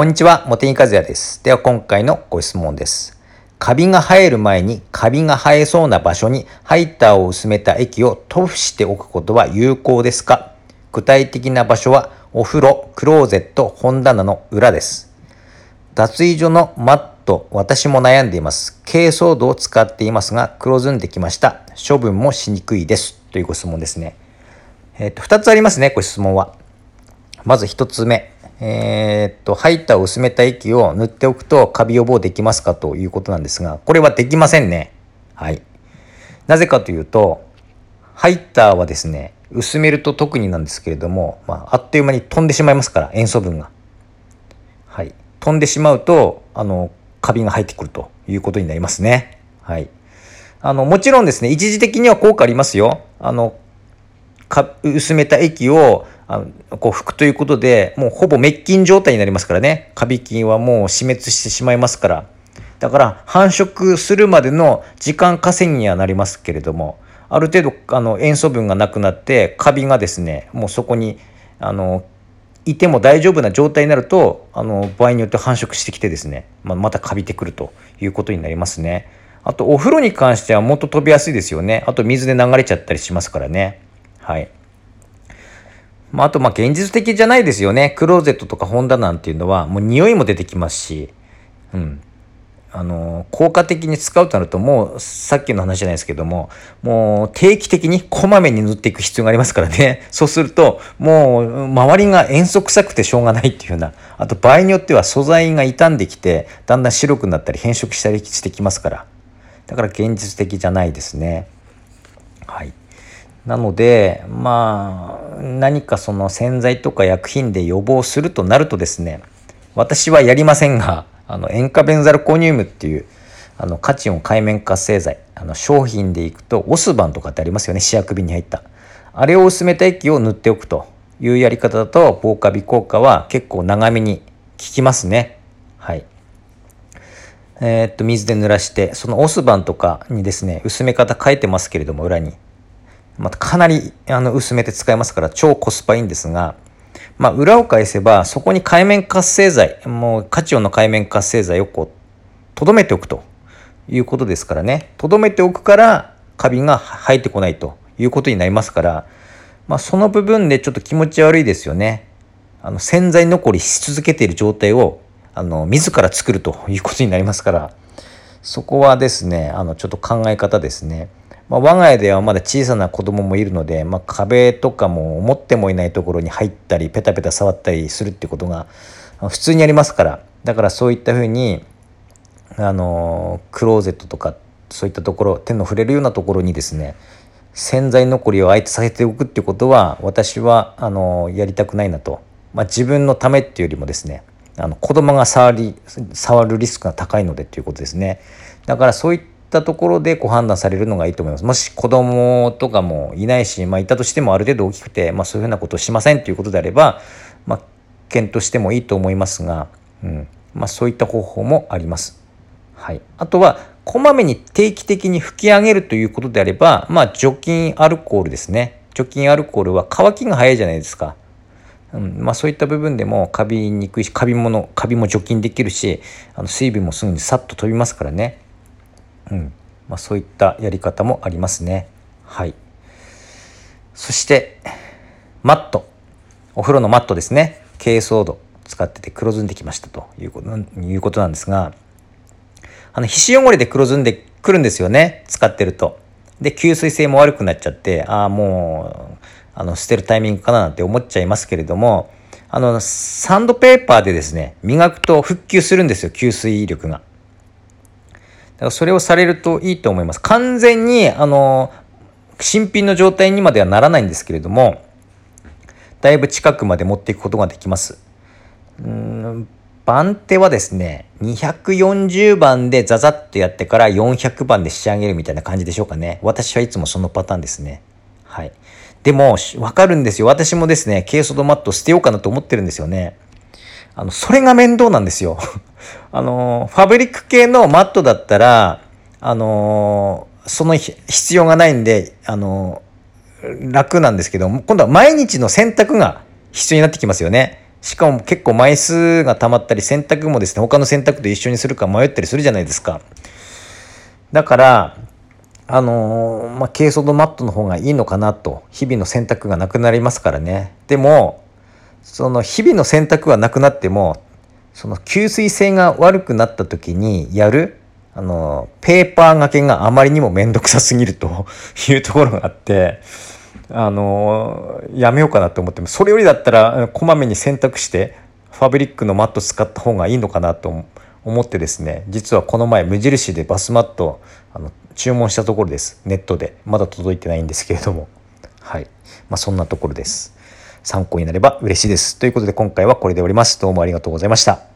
こんにちは、茂木和也です。では今回のご質問です。カビが生える前にカビが生えそうな場所にハイターを薄めた液を塗布しておくことは有効ですか？具体的な場所はお風呂、クローゼット、本棚の裏です。脱衣所のマット、私も悩んでいます。珪藻土を使っていますが黒ずんできました。処分もしにくいです。というご質問ですね。えっ、と、二つありますね、ご質問は。まず一つ目。えーっと、ハイターを薄めた液を塗っておくとカビ予防できますかということなんですが、これはできませんね。はい。なぜかというと、ハイターはですね、薄めると特になんですけれども、まあ、あっという間に飛んでしまいますから、塩素分が。はい。飛んでしまうと、あの、カビが入ってくるということになりますね。はい。あの、もちろんですね、一時的には効果ありますよ。あの、薄めた液をあのこう拭くということでもうほぼ滅菌状態になりますからね。カビ菌はもう死滅してしまいますから。だから繁殖するまでの時間稼ぎにはなりますけれどもある程度あの塩素分がなくなってカビがですねもうそこにあのいても大丈夫な状態になるとあの場合によって繁殖してきてですね、まあ、またカビてくるということになりますね。あとお風呂に関してはもっと飛びやすいですよね。あと水で流れちゃったりしますからね。はい。まあ、あと、ま、現実的じゃないですよね。クローゼットとか本棚なんていうのは、もう匂いも出てきますし、うん。あの、効果的に使うとなると、もう、さっきの話じゃないですけども、もう、定期的にこまめに塗っていく必要がありますからね。そうすると、もう、周りが塩素臭くてしょうがないっていうような、あと、場合によっては素材が傷んできて、だんだん白くなったり変色したりしてきますから。だから、現実的じゃないですね。はい。なので、まあ、何かその洗剤とか薬品で予防するとなるとですね、私はやりませんが、あの、塩化ベンザルコニウムっていう、あの、カチオン界面活性剤、あの、商品でいくと、オスバンとかってありますよね、試薬瓶に入った。あれを薄めた液を塗っておくというやり方だと、防カビ効果は結構長めに効きますね。はい。えーっと、水で濡らして、そのオスバンとかにですね、薄め方書いてますけれども、裏に。またかなりあの薄めて使えますから超コスパいいんですが、まあ、裏を返せばそこに海面活性剤もうカチオンの海面活性剤をこうとどめておくということですからねとどめておくからカビが生えてこないということになりますから、まあ、その部分でちょっと気持ち悪いですよね。あの洗剤残りし続けている状態をあの自ら作るということになりますからそこはですねあのちょっと考え方ですね。まあ、我が家ではまだ小さな子供もいるので、まあ、壁とかも思ってもいないところに入ったりペタペタ触ったりするってことが普通にありますから。だからそういったふうにあのクローゼットとかそういったところ手の触れるようなところにですね洗剤残りをあえてさせておくってことは私はあのやりたくないなと、まあ、自分のためっていうよりもですねあの子供が触り触るリスクが高いのでということですね。だからそういっったところでご判断されるのがいいと思います。もし子供とかもいないし、まあ、いたとしてもある程度大きくて、まあ、そういうふうなことをしませんということであれば、まあ、検討してもいいと思いますが、うんまあ、そういった方法もあります。はい、あとはこまめに定期的に拭き上げるということであれば、まあ、除菌アルコールですね。除菌アルコールは乾きが早いじゃないですか。うんまあ、そういった部分でもカビにくいしカビものカビも除菌できるしあの水分もすぐにさっと飛びますからね。うんまあ、そういったやり方もありますね。はい。そして、マット。お風呂のマットですね。珪藻土使ってて黒ずんできましたというこということなんですが、あの、皮脂汚れで黒ずんでくるんですよね。使ってると。で、吸水性も悪くなっちゃって、ああ、もう、あの、捨てるタイミングかななんて思っちゃいますけれども、あの、サンドペーパーでですね、磨くと復旧するんですよ、吸水力が。だからそれをされるといいと思います。完全に、あの、新品の状態にまではならないんですけれども、だいぶ近くまで持っていくことができます。うん番手はですね、240番でザザッとやってから400番で仕上げるみたいな感じでしょうかね。私はいつもそのパターンですね。はい。でも、わかるんですよ。私もですね、軽ソドマット捨てようかなと思ってるんですよね。あの、それが面倒なんですよ。あの、ファブリック系のマットだったら、あの、その必要がないんで、あの、楽なんですけど、今度は毎日の洗濯が必要になってきますよね。しかも結構枚数が溜まったり洗濯もですね他の洗濯と一緒にするか迷ったりするじゃないですかだからあのー、まあ、軽装度マットの方がいいのかなと日々の洗濯がなくなりますからねでもその日々の洗濯はなくなってもその吸水性が悪くなった時にやるあのペーパー掛けがあまりにも面倒くさすぎると いうところがあってあのやめようかなと思ってもそれよりだったらこまめに洗濯してファブリックのマット使った方がいいのかなと思ってですね実はこの前無印でバスマットあの注文したところです。ネットで。まだ届いてないんですけれども。はい。まあそんなところです。参考になれば嬉しいです。ということで今回はこれで終わります。どうもありがとうございました。